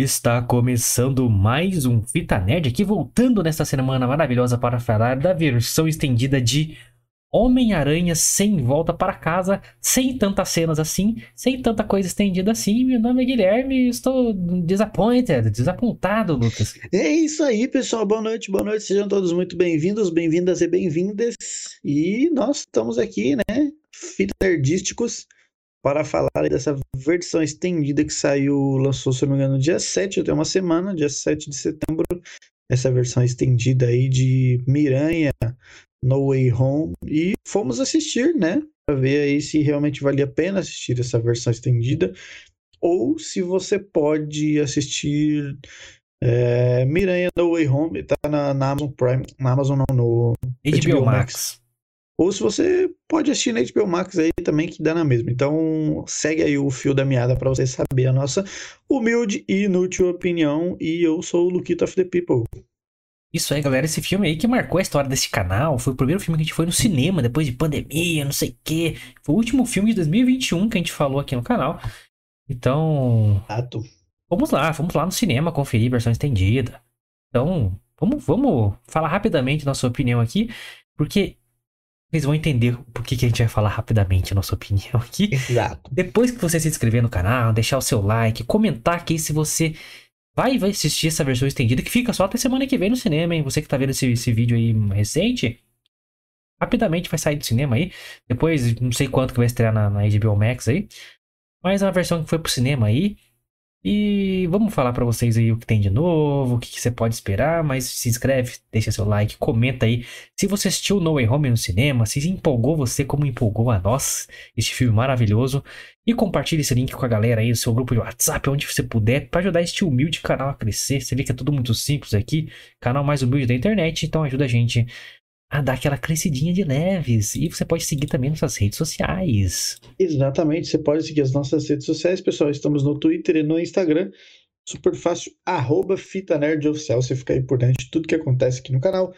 Está começando mais um Fita Nerd aqui, voltando nesta semana maravilhosa para falar da versão estendida de Homem-Aranha sem volta para casa, sem tantas cenas assim, sem tanta coisa estendida assim. Meu nome é Guilherme estou disappointed, desapontado, Lucas. É isso aí, pessoal. Boa noite, boa noite. Sejam todos muito bem-vindos, bem-vindas e bem-vindas. E nós estamos aqui, né, Fita Nerdísticos para falar dessa versão estendida que saiu, lançou, se não me engano, no dia 7, até uma semana, dia 7 de setembro, essa versão estendida aí de Miranha, No Way Home, e fomos assistir, né, para ver aí se realmente valia a pena assistir essa versão estendida, ou se você pode assistir é, Miranha No Way Home, tá na, na Amazon Prime, na Amazon não, no HBO Max. Ou se você pode assistir na HBO Max aí também, que dá na mesma. Então, segue aí o fio da meada para você saber a nossa humilde e inútil opinião. E eu sou o Luquito of the People. Isso aí, galera. Esse filme aí que marcou a história desse canal. Foi o primeiro filme que a gente foi no cinema depois de pandemia, não sei o quê. Foi o último filme de 2021 que a gente falou aqui no canal. Então. Ato. Vamos lá, vamos lá no cinema conferir versão estendida. Então, vamos, vamos falar rapidamente nossa opinião aqui. Porque vocês vão entender por que, que a gente vai falar rapidamente a nossa opinião aqui. Exato. Depois que você se inscrever no canal, deixar o seu like, comentar aqui se você vai, vai assistir essa versão estendida, que fica só até semana que vem no cinema, hein? Você que tá vendo esse, esse vídeo aí recente, rapidamente vai sair do cinema aí. Depois, não sei quanto que vai estrear na, na HBO Max aí. Mas é uma versão que foi pro cinema aí. E vamos falar para vocês aí o que tem de novo, o que, que, você pode esperar, mas se inscreve, deixa seu like, comenta aí se você assistiu No Way Home no cinema, se empolgou você como empolgou a nós, este filme maravilhoso, e compartilhe esse link com a galera aí, no seu grupo de WhatsApp, onde você puder, para ajudar este humilde canal a crescer. Você vê que é tudo muito simples aqui, canal mais humilde da internet, então ajuda a gente a dar aquela crescidinha de leves. E você pode seguir também nossas redes sociais. Exatamente, você pode seguir as nossas redes sociais, pessoal. Estamos no Twitter e no Instagram. Super fácil, arroba Fita Nerd Oficial. Você fica aí por dentro de tudo que acontece aqui no canal.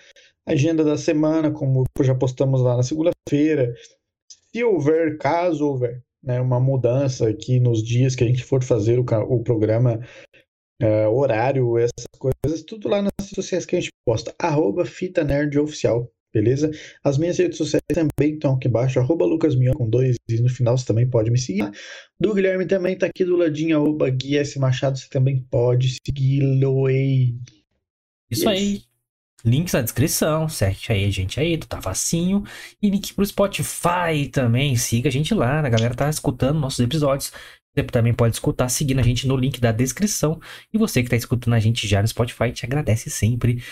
Agenda da semana, como já postamos lá na segunda-feira. Se houver, caso houver, né, uma mudança aqui nos dias que a gente for fazer o, o programa, uh, horário, essas coisas, tudo lá nas redes sociais que a gente posta. Arroba Fita Nerd Oficial beleza? As minhas redes sociais também estão aqui embaixo, arroba lucasmion com dois e no final você também pode me seguir. Do Guilherme também tá aqui do ladinho, arroba Gui S. Machado, você também pode segui-lo. Isso yes. aí. Links na descrição, segue aí a gente aí, Tá Facinho. E link pro Spotify também, siga a gente lá, a galera tá escutando nossos episódios. Você também pode escutar seguindo a gente no link da descrição. E você que está escutando a gente já no Spotify, te agradece sempre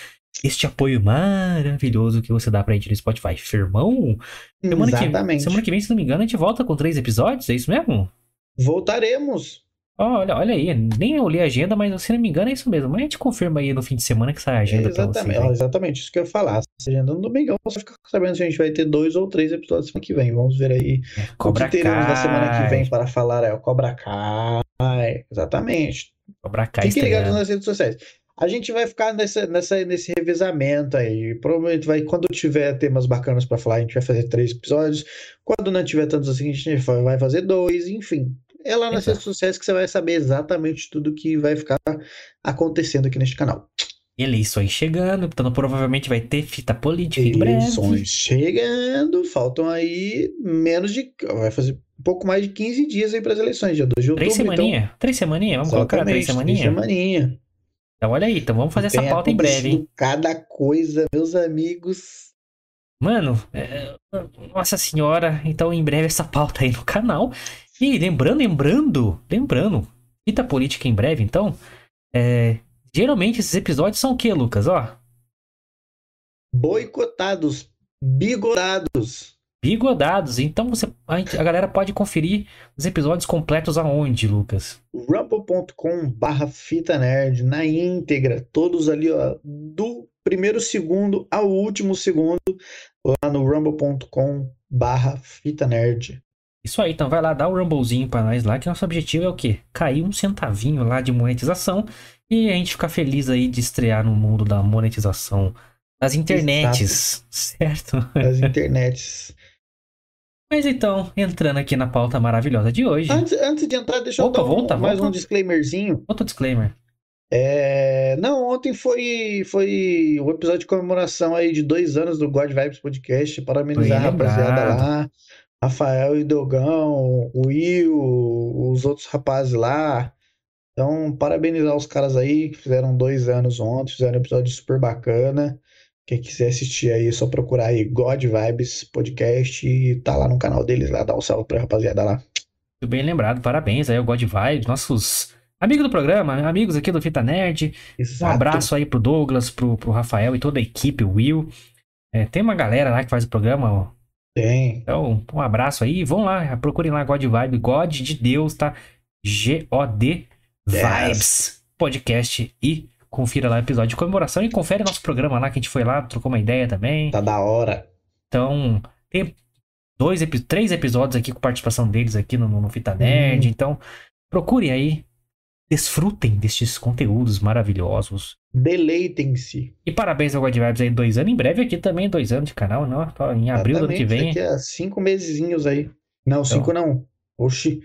este apoio maravilhoso que você dá pra gente no Spotify. Firmão? Semana Exatamente. Que, semana que vem, se não me engano, a gente volta com três episódios, é isso mesmo? Voltaremos. olha, olha aí, nem eu li a agenda, mas se não me engano é isso mesmo. Mas a gente confirma aí no fim de semana que sai a agenda exatamente, pra vocês. exatamente, isso que eu ia falar. Se a agenda no domingão, você fica sabendo se a gente vai ter dois ou três episódios semana que vem. Vamos ver aí é, Cobra o que teremos Kai. na semana que vem para falar. É o Cobra Kai. Exatamente. Cobra Kai Fiquem ligados nas redes sociais. A gente vai ficar nessa, nessa, nesse revezamento aí. Provavelmente vai, quando tiver temas bacanas para falar, a gente vai fazer três episódios. Quando não tiver tantos assim, a gente vai fazer dois, enfim. É lá nas redes sociais que você vai saber exatamente tudo que vai ficar acontecendo aqui neste canal. Eleições chegando, então provavelmente vai ter fita política em breve. Eleições chegando, faltam aí menos de. Vai fazer um pouco mais de 15 dias aí para as eleições, dia 2 de outubro. Três semaninha? Então... Três semaninha? Vamos colocar três semaninha? Três semaninha. Então olha aí, então vamos fazer essa pauta em breve, hein? Cada coisa, meus amigos. Mano, é... nossa senhora, então em breve essa pauta aí no canal. E lembrando, lembrando, lembrando, fita política em breve, então. É... Geralmente esses episódios são o que, Lucas? Ó. Boicotados, bigodados. Bigodados. Então você, a, galera pode conferir os episódios completos aonde, Lucas? rumble.com barra fita nerd na íntegra, todos ali ó, do primeiro segundo ao último segundo lá no rumble.com barra fita nerd. Isso aí, então vai lá, dá o um rumblezinho pra nós lá, que nosso objetivo é o quê? Cair um centavinho lá de monetização e a gente ficar feliz aí de estrear no mundo da monetização das internets, Exato. certo? Das internets. Mas então, entrando aqui na pauta maravilhosa de hoje. Antes, antes de entrar, deixa Opa, eu dar volta, um, mais volta. um disclaimerzinho. Outro disclaimer. É, Não, ontem foi, foi o episódio de comemoração aí de dois anos do God Vibes Podcast. Parabenizar a rapaziada lá. Rafael e Dogão, o Will, os outros rapazes lá. Então, parabenizar os caras aí que fizeram dois anos ontem, fizeram um episódio super bacana. Quem quiser assistir aí, é só procurar aí God Vibes Podcast e tá lá no canal deles lá, dá um salve pra rapaziada lá. Muito bem lembrado, parabéns aí ao God Vibes, nossos amigos do programa, amigos aqui do Fita Nerd. Um Exato. abraço aí pro Douglas, pro, pro Rafael e toda a equipe, o Will. É, tem uma galera lá que faz o programa, ó. Tem. Então, um abraço aí. Vão lá, procurem lá God Vibe, God de Deus, tá? G-O-D Vibes Podcast e confira lá o episódio de comemoração e confere nosso programa lá que a gente foi lá, trocou uma ideia também. Tá da hora. Então, tem dois, três episódios aqui com participação deles aqui no, no Fita Nerd. Hum. Então, procurem aí, desfrutem destes conteúdos maravilhosos. Deleitem-se. E parabéns ao God Vibes aí, dois anos. Em breve aqui também, dois anos de canal, não? Tô Em abril do ano que Exatamente, vem. Daqui a cinco mesezinhos aí. Não, cinco não. Oxi.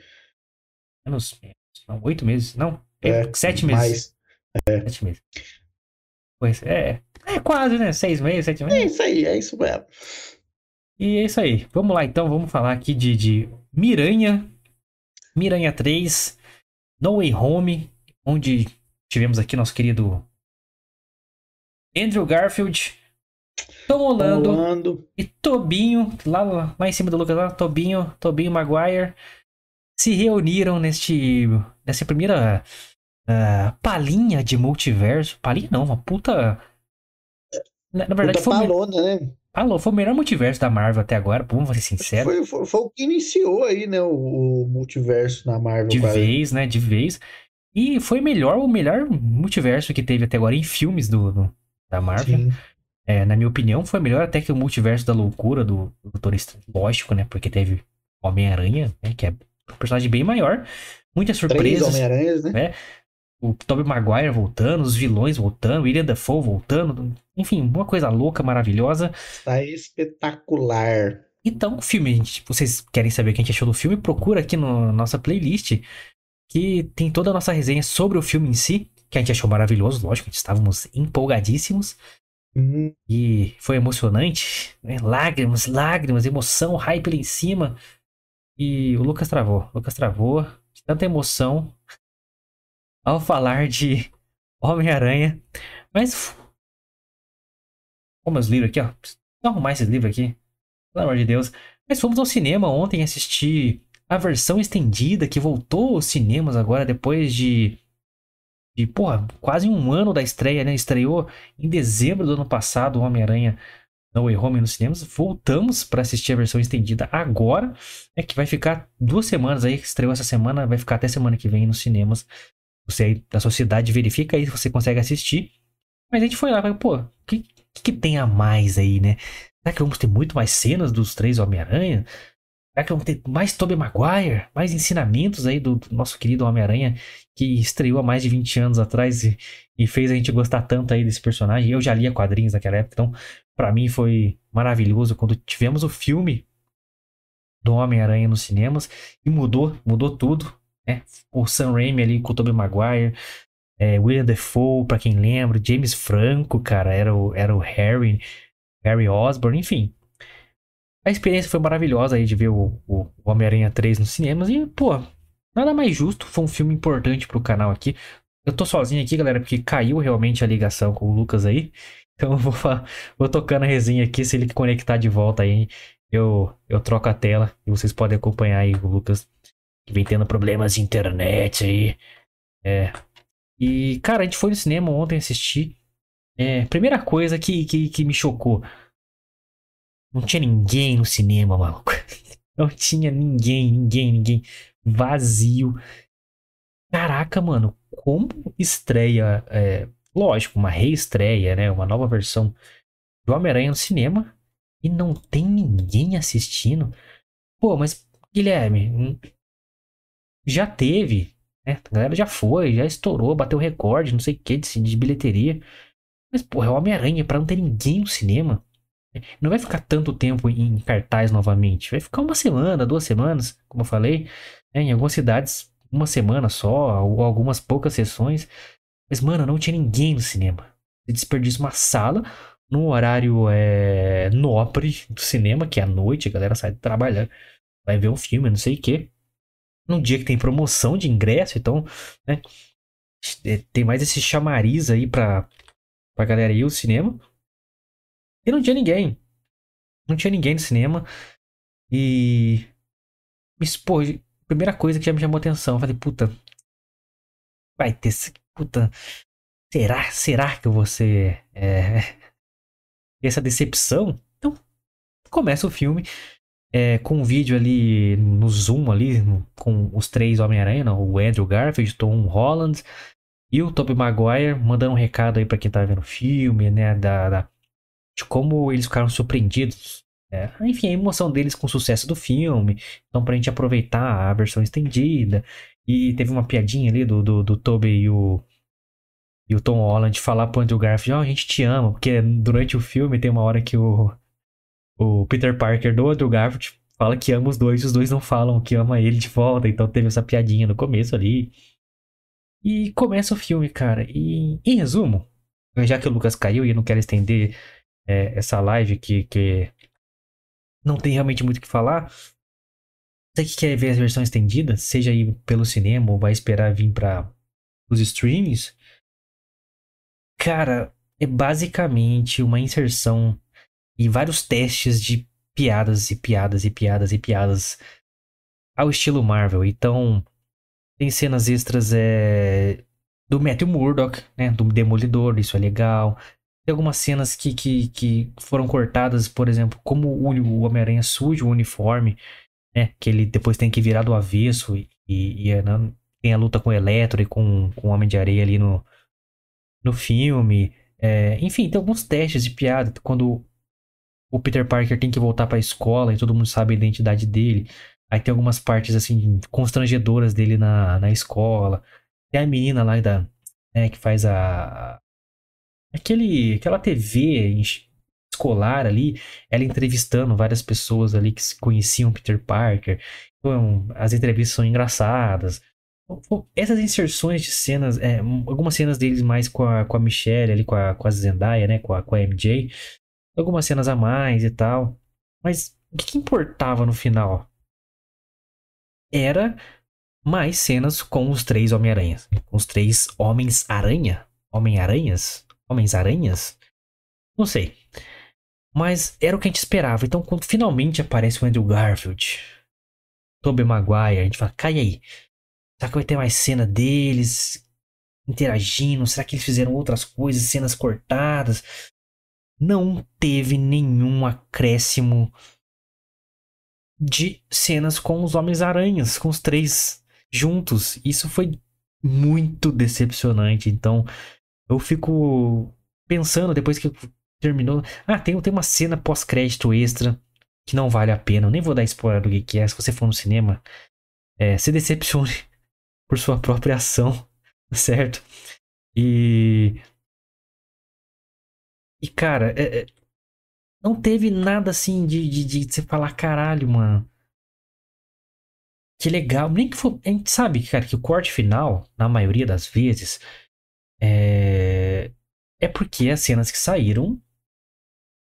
Menos, não, oito meses, não. É, sete meses. mais. Sete meses. Pois é. É quase, né? Seis meses, sete É meses. isso aí, é isso mesmo. E é isso aí. Vamos lá então, vamos falar aqui de, de Miranha. Miranha 3. No Way Home. Onde tivemos aqui nosso querido Andrew Garfield. Tom Holland Rolando. e Tobinho, lá, lá, lá em cima do Lucas, lá, Tobinho, Tobinho Maguire, se reuniram neste, nessa primeira palhinha de multiverso. Palhinha não, uma puta. Na, na verdade, Puta foi, o me- palona, né? falou, foi o melhor multiverso da Marvel até agora, vamos ser sincero. Foi, foi, foi o que iniciou aí, né? O, o multiverso na Marvel. De quase. vez, né? De vez. E foi melhor, o melhor multiverso que teve até agora em filmes do, do- da Marvel. É, na minha opinião, foi melhor até que o multiverso da loucura do, do Doutor Estranho. Lógico, né? Porque teve Homem-Aranha, né? Que é um personagem bem maior. Muitas Três surpresas. Homem-Aranhas, né? O Tobey Maguire voltando, os vilões voltando, William Dafoe voltando. Enfim, uma coisa louca, maravilhosa. Tá espetacular. Então, o filme, gente, vocês querem saber o que a gente achou do filme? Procura aqui no- na nossa playlist, que tem toda a nossa resenha sobre o filme em si, que a gente achou maravilhoso, lógico, a gente estávamos empolgadíssimos. Hum, E foi emocionante, né? Lágrimas, lágrimas, emoção, hype lá em cima. E o Lucas travou. O Lucas travou de tanta emoção ao falar de Homem-Aranha. Mas. Como meus livros aqui, ó. Preciso arrumar esses livros aqui. Pelo amor de Deus. Mas fomos ao cinema ontem assistir a versão estendida que voltou aos cinemas agora depois de. De, porra, quase um ano da estreia, né? Estreou em dezembro do ano passado, o Homem-Aranha No Way Home nos cinemas. Voltamos para assistir a versão estendida agora, é que vai ficar duas semanas aí, que estreou essa semana, vai ficar até semana que vem nos cinemas. Você aí da sociedade verifica aí se você consegue assistir. Mas a gente foi lá, vai, pô, o que, que, tem a mais aí, né? Será que vamos ter muito mais cenas dos três Homem-Aranha? Será que vamos ter mais Tobey Maguire? Mais ensinamentos aí do, do nosso querido Homem-Aranha que estreou há mais de 20 anos atrás e, e fez a gente gostar tanto aí desse personagem. Eu já lia quadrinhos naquela época, então pra mim foi maravilhoso quando tivemos o filme do Homem-Aranha nos cinemas e mudou, mudou tudo, né? O Sam Raimi ali com o Tobey Maguire, é, William Defoe, pra quem lembra, James Franco, cara, era o, era o Harry, Harry Osborn, enfim. A experiência foi maravilhosa aí de ver o, o Homem-Aranha 3 nos cinemas e, pô, nada mais justo, foi um filme importante pro canal aqui. Eu tô sozinho aqui, galera, porque caiu realmente a ligação com o Lucas aí. Então eu vou, vou tocando a resenha aqui, se ele conectar de volta aí, eu, eu troco a tela e vocês podem acompanhar aí o Lucas, que vem tendo problemas de internet aí. É. E, cara, a gente foi no cinema ontem assistir. É, primeira coisa que, que, que me chocou. Não tinha ninguém no cinema, maluco. Não tinha ninguém, ninguém, ninguém. Vazio. Caraca, mano, como estreia, é, lógico, uma reestreia, né? Uma nova versão do Homem-Aranha no cinema e não tem ninguém assistindo. Pô, mas Guilherme, hum, já teve, né? A galera já foi, já estourou, bateu recorde, não sei o que, de, de bilheteria. Mas, porra, é o Homem-Aranha pra não ter ninguém no cinema. Não vai ficar tanto tempo em cartaz novamente. Vai ficar uma semana, duas semanas, como eu falei. né? Em algumas cidades, uma semana só, ou algumas poucas sessões. Mas, mano, não tinha ninguém no cinema. Você desperdiça uma sala num horário é, nobre do cinema, que é à noite, a galera sai de trabalhar, vai ver um filme, não sei o quê. Num dia que tem promoção de ingresso, então, né? É, tem mais esse chamariz aí pra, pra galera ir ao cinema. E não tinha ninguém. Não tinha ninguém no cinema. E. Mas, pô, primeira coisa que já me chamou atenção. Eu falei, puta. Vai ter. Puta. Será? Será que eu vou ser. É, essa decepção? Então, começa o filme. É, com um vídeo ali no Zoom ali, com os três Homem-Aranha, o Andrew Garfield, Tom Holland e o Tobey Maguire, mandando um recado aí para quem tá vendo o filme, né, da, da, de como eles ficaram surpreendidos. É, enfim, a emoção deles com o sucesso do filme. Então, pra gente aproveitar a versão estendida. E teve uma piadinha ali do, do, do Tobey e o, e o Tom Holland falar pro Andrew Garfield, ó, oh, a gente te ama, porque durante o filme tem uma hora que o, o Peter Parker do Andrew Garfield fala que ama os dois, os dois não falam que ama ele de volta, então teve essa piadinha no começo ali. E começa o filme, cara, e em resumo, já que o Lucas caiu e eu não quero estender é, essa live que, que não tem realmente muito o que falar, você que quer ver a versão estendida, seja aí pelo cinema ou vai esperar vir para os streams, cara, é basicamente uma inserção e vários testes de piadas e piadas e piadas e piadas ao estilo Marvel. Então, tem cenas extras é, do Matthew Murdock, né, do Demolidor, isso é legal. Tem algumas cenas que, que, que foram cortadas, por exemplo, como o Homem-Aranha suja o uniforme, né? Que ele depois tem que virar do avesso e, e, e né, tem a luta com o Eletro e com, com o Homem de Areia ali no, no filme. É, enfim, tem alguns testes de piada. Quando o Peter Parker tem que voltar para a escola e todo mundo sabe a identidade dele. Aí tem algumas partes assim constrangedoras dele na, na escola. Tem a menina lá da, né, que faz a, aquele, aquela TV escolar ali, ela entrevistando várias pessoas ali que conheciam Peter Parker. Então, as entrevistas são engraçadas. Essas inserções de cenas, é, algumas cenas deles mais com a, com a Michelle ali, com a, com a Zendaya, né, com a, com a MJ. Algumas cenas a mais e tal. Mas o que, importava no final? Era mais cenas com os três Homem-Aranhas. Com os três Homens-Aranha. Homem-Aranhas? Homens-Aranhas? Não sei. Mas era o que a gente esperava. Então, quando finalmente aparece o Andrew Garfield, Tobey Maguire, a gente fala, cai aí. Será que vai ter mais cena deles interagindo? Será que eles fizeram outras coisas, cenas cortadas? Não teve nenhum acréscimo de cenas com os Homens-Aranhas, com os três juntos. Isso foi muito decepcionante. Então, eu fico pensando depois que terminou. Ah, tem, tem uma cena pós-crédito extra que não vale a pena. Eu nem vou dar spoiler do que, é. Se você for no cinema, é, se decepcione por sua própria ação, certo? E. E, cara, é, é, não teve nada assim de, de, de você falar, caralho, mano. Que legal. Nem que for. A gente sabe, cara, que o corte final, na maioria das vezes, é, é porque as cenas que saíram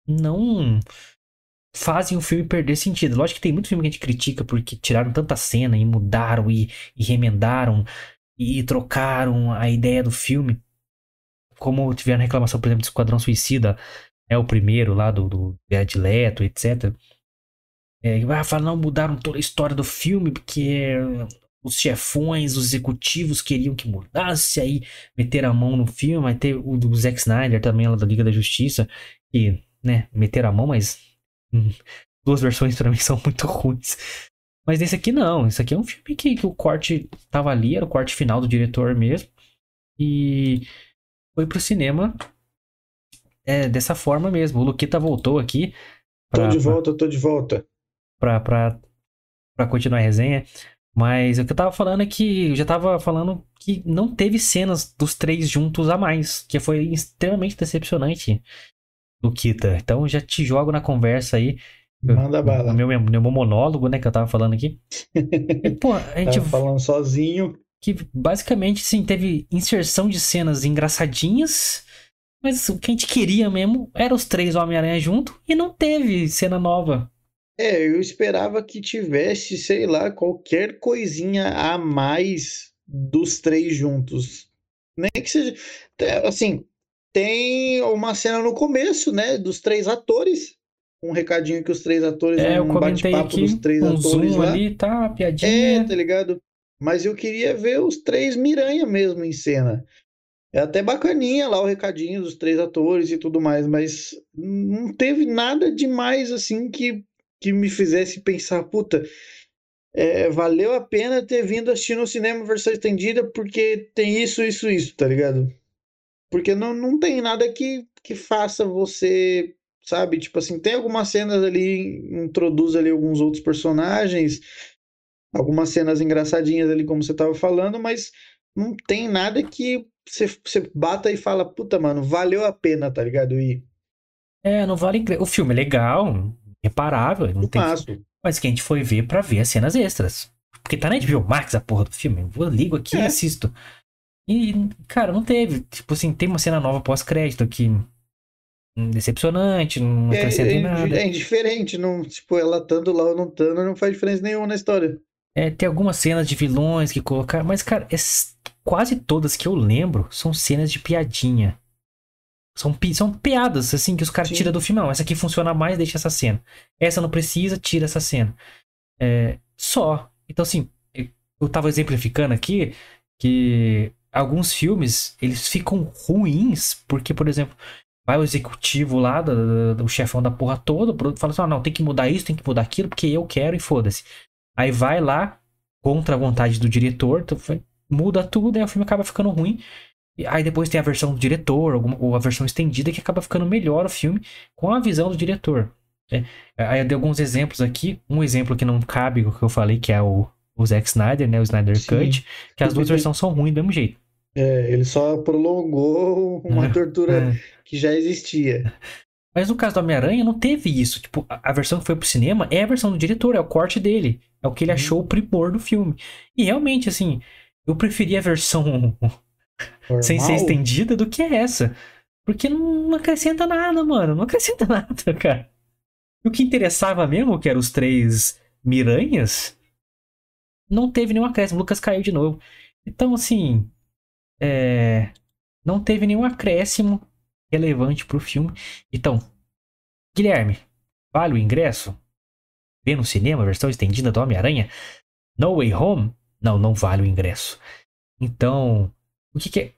não fazem o filme perder sentido. Lógico que tem muito filme que a gente critica porque tiraram tanta cena e mudaram e, e remendaram e trocaram a ideia do filme. Como tiveram reclamação, por exemplo, do Esquadrão Suicida, é o primeiro lá do, do Leto, etc. É, vai falar, não, mudaram toda a história do filme porque os chefões, os executivos queriam que mudasse, aí meter a mão no filme, aí ter o do Zack Snyder também, lá da Liga da Justiça, que, né, meter a mão, mas hum, duas versões para mim são muito ruins. Mas esse aqui não, esse aqui é um filme que, que o corte tava ali, era o corte final do diretor mesmo, e foi pro cinema é, dessa forma mesmo. O Luquita voltou aqui. Pra, tô de volta, pra, tô de volta. Pra, pra, pra continuar a resenha. Mas o que eu tava falando é que eu já tava falando que não teve cenas dos três juntos a mais, que foi extremamente decepcionante Kita. Então já te jogo na conversa aí. Manda bala. No meu, meu monólogo, né, que eu tava falando aqui. E, pô, a gente. Tava falando sozinho. Que basicamente, sim, teve inserção de cenas engraçadinhas, mas o que a gente queria mesmo era os três Homem-Aranha junto e não teve cena nova. É, eu esperava que tivesse, sei lá, qualquer coisinha a mais dos três juntos. Nem que seja. Assim, tem uma cena no começo, né? Dos três atores. Um recadinho que os três atores. É, eu comentei aqui, dos três um atores zoom lá. ali, tá? Piadinha. É, tá ligado? Mas eu queria ver os três Miranha mesmo em cena. É até bacaninha lá o recadinho dos três atores e tudo mais, mas não teve nada demais assim que, que me fizesse pensar, puta, é, valeu a pena ter vindo assistir no cinema versão estendida porque tem isso, isso, isso, tá ligado? Porque não, não tem nada que, que faça você, sabe? Tipo assim, tem algumas cenas ali, introduz ali alguns outros personagens, algumas cenas engraçadinhas ali, como você tava falando, mas não tem nada que você, você bata e fala, puta, mano, valeu a pena, tá ligado? E... É, não vale. O filme é legal, reparável, não tem. Mas que a gente foi ver pra ver as cenas extras. Porque tá na HBO Max a porra do filme. Eu ligo aqui é. e assisto. E, cara, não teve. Tipo assim, tem uma cena nova pós-crédito que. Hum, decepcionante, não é, acrescenta é, nada. É indiferente, não, tipo, ela estando lá ou não estando, não faz diferença nenhuma na história. É, tem algumas cenas de vilões que colocaram, mas, cara, é, quase todas que eu lembro são cenas de piadinha. São, pi são piadas, assim, que os caras tiram do final. Essa aqui funciona mais, deixa essa cena. Essa não precisa, tira essa cena. É, só. Então, assim, eu tava exemplificando aqui que alguns filmes, eles ficam ruins, porque, por exemplo, vai o executivo lá, do, do chefão da porra toda, fala assim, ah, não, tem que mudar isso, tem que mudar aquilo, porque eu quero e foda-se. Aí vai lá, contra a vontade do diretor, muda tudo, e o filme acaba ficando ruim. Aí depois tem a versão do diretor, ou a versão estendida, que acaba ficando melhor o filme com a visão do diretor. É, aí eu dei alguns exemplos aqui. Um exemplo que não cabe o que eu falei, que é o, o Zack Snyder, né? O Snyder Sim. Cut, que as duas versões são ruins do mesmo jeito. É, ele só prolongou uma tortura é. que já existia. Mas no caso do Homem-Aranha não teve isso. Tipo, a, a, versão que foi pro cinema é a versão do diretor, é o corte dele. É o que ele uhum. achou o primor do filme. E realmente, assim, eu preferi a versão sem ser estendida do que essa. Porque não, não acrescenta nada, mano. Não acrescenta nada, cara. E o que interessava mesmo, que eram os três miranhas, não teve nenhum acréscimo. O Lucas caiu de novo. Então, assim. É... Não teve nenhum acréscimo relevante pro filme. Então, Guilherme, vale o ingresso? Vê no cinema a versão estendida do Homem-Aranha? No Way Home? Não, não vale o ingresso. Então, o que, que é.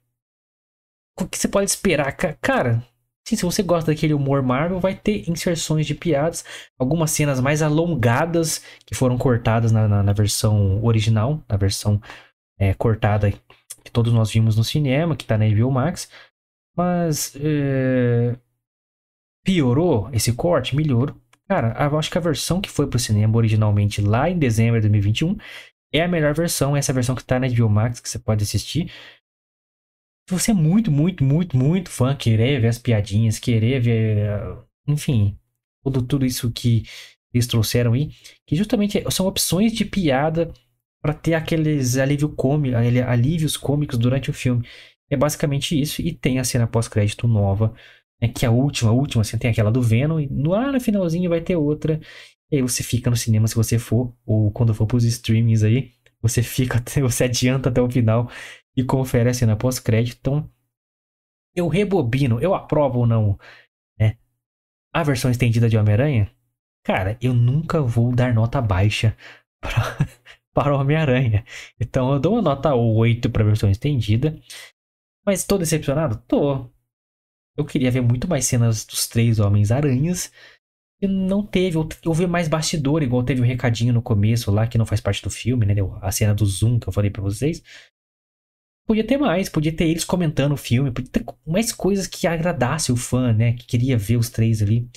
O que você pode esperar? Cara, sim, se você gosta daquele humor Marvel, vai ter inserções de piadas, algumas cenas mais alongadas que foram cortadas na, na, na versão original, na versão é, cortada que todos nós vimos no cinema, que tá na HBO Max. Mas é... piorou esse corte? Melhorou. Cara, eu acho que a versão que foi pro cinema originalmente lá em dezembro de 2021 é a melhor versão, essa versão que tá na HBO Max, que você pode assistir. Se você é muito, muito, muito, muito fã, querer ver as piadinhas, querer ver, enfim, tudo, tudo isso que eles trouxeram aí, que justamente são opções de piada para ter aqueles alívio cômico, alívios cômicos durante o filme. É basicamente isso, e tem a cena pós-crédito nova, né, que é a última, a última, assim, tem aquela do Venom, e lá no finalzinho vai ter outra, e aí você fica no cinema se você for, ou quando for pros streamings aí, você fica, você adianta até o final e confere a cena pós-crédito. Então, eu rebobino, eu aprovo ou não, né? A versão estendida de Homem-Aranha, cara, eu nunca vou dar nota baixa para, para Homem-Aranha. Então, eu dou uma nota 8 para a versão estendida. Mas tô decepcionado? Tô. Eu queria ver muito mais cenas dos três Homens-Aranhas não teve, houve mais bastidor, igual teve um recadinho no começo lá, que não faz parte do filme, né? A cena do Zoom que eu falei pra vocês. Podia ter mais, podia ter eles comentando o filme, podia ter mais coisas que agradasse o fã, né? Que queria ver os três ali.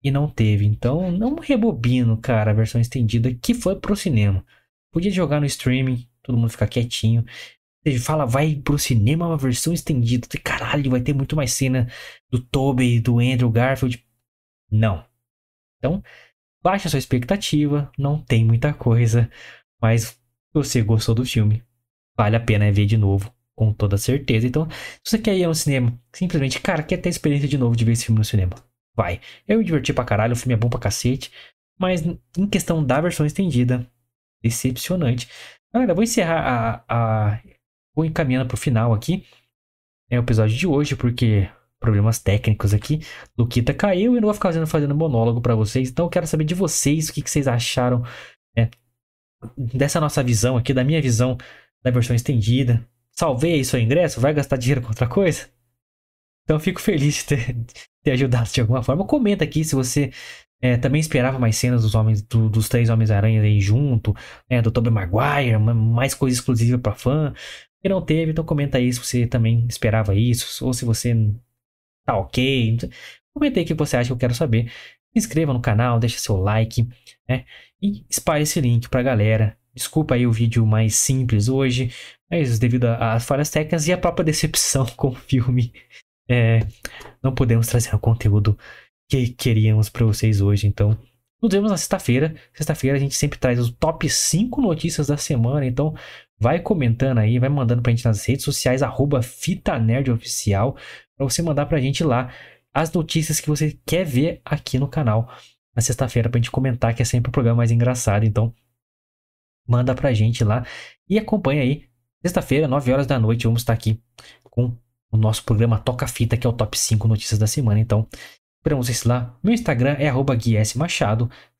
E não teve. Então, não rebobino, cara, a versão estendida que foi pro cinema. Podia jogar no streaming, todo mundo ficar quietinho. Ele fala, vai pro cinema uma versão estendida. Caralho, vai ter muito mais cena do Tobey, do Andrew Garfield. Não, então, baixa sua expectativa, não tem muita coisa, mas você gostou do filme, vale a pena ver de novo, com toda certeza. Então, se você quer ir ao cinema, simplesmente, cara, quer ter experiência de novo de ver esse filme no cinema, vai. Eu me diverti pra caralho, o filme é bom pra cacete, mas em questão da versão estendida, decepcionante. Galera, vou encerrar a, a. Vou encaminhando pro final aqui. É o episódio de hoje, porque problemas técnicos aqui. Luquita caiu e não vou ficar fazendo, fazendo monólogo para vocês. Então eu quero saber de vocês o que, que vocês acharam né, dessa nossa visão aqui, da minha visão da versão estendida. Salvei aí seu ingresso? Vai gastar dinheiro com outra coisa? Então fico feliz de ter, ter ajudado de alguma forma. Comenta aqui se você é, também esperava mais cenas dos homens do, dos três Homens-Aranha aí junto, né, do Tobey Maguire, mais coisa exclusiva para fã. Que não teve, então comenta aí se você também esperava isso, ou se você tá ok. Comenta aí o que você acha que eu quero saber. Se inscreva no canal, deixa seu like, né? E espalhe esse link pra galera. Desculpa aí o vídeo mais simples hoje, mas devido às falhas técnicas e a própria decepção com o filme, é, não podemos trazer o conteúdo que queríamos para vocês hoje. Então, nos vemos na sexta-feira. Sexta-feira a gente sempre traz os top 5 notícias da semana. Então, vai comentando aí, vai mandando pra gente nas redes sociais, arroba Fita Nerd Oficial, pra você mandar pra gente lá as notícias que você quer ver aqui no canal na sexta-feira pra gente comentar, que é sempre o programa mais engraçado. Então, manda pra gente lá e acompanha aí. Sexta-feira, 9 horas da noite, vamos estar aqui com o nosso programa Toca Fita, que é o top 5 notícias da semana. Então, esperamos vocês lá. Meu Instagram é arroba.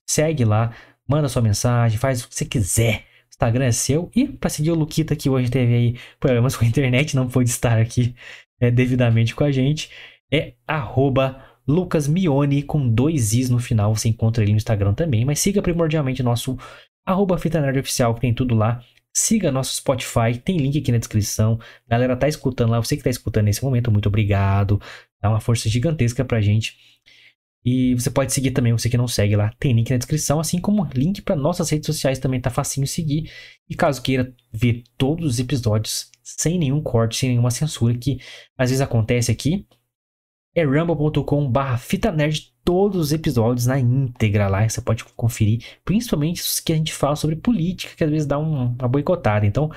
Segue lá, manda sua mensagem, faz o que você quiser. Instagram é seu. E para seguir o Luquita, que hoje teve aí problemas com a internet, não pôde estar aqui é, devidamente com a gente, é arroba Lucas Mione com dois Is no final. Você encontra ele no Instagram também. Mas siga primordialmente nosso arroba Fita Nerd Oficial, que tem tudo lá. Siga nosso Spotify, tem link aqui na descrição. Galera, tá escutando lá, você que tá escutando nesse momento, muito obrigado. Dá uma força gigantesca pra gente. E você pode seguir também, você que não segue lá, tem link na descrição, assim como link para nossas redes sociais também tá facinho seguir. E caso queira ver todos os episódios sem nenhum corte, sem nenhuma censura, que às vezes acontece aqui, é rumble.com/barra fita nerd todos os episódios na íntegra lá, você pode conferir, principalmente os que a gente fala sobre política, que às vezes dá um, uma boicotada. Então,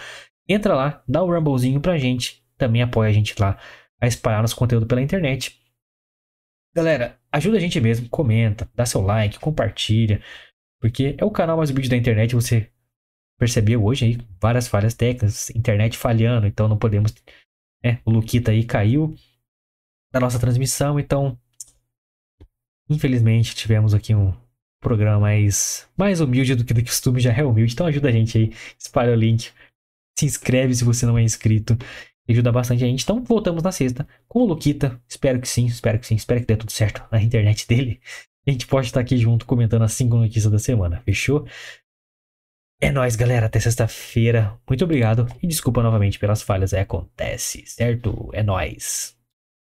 entra lá, dá o um rumblezinho pra gente, também apoia a gente lá a espalhar nosso conteúdo pela internet. Galera, ajuda a gente mesmo, comenta, dá seu like, compartilha, porque é o canal mais vídeo da internet, você percebeu hoje aí várias falhas técnicas, internet falhando, então não podemos, né, o Luquita aí caiu da nossa transmissão, então Infelizmente, tivemos aqui um programa mais, mais humilde do que do costume, já é humilde. Então ajuda a gente aí, espalha o link, se inscreve se você não é inscrito, ajuda bastante a gente. Então voltamos na sexta com o Luquita. Espero que sim, espero que sim, espero que dê tudo certo na internet dele. A gente pode estar aqui junto comentando as cinco notícias da semana, fechou? É nóis, galera. Até sexta-feira. Muito obrigado. E desculpa novamente pelas falhas. É, acontece, certo? É nóis.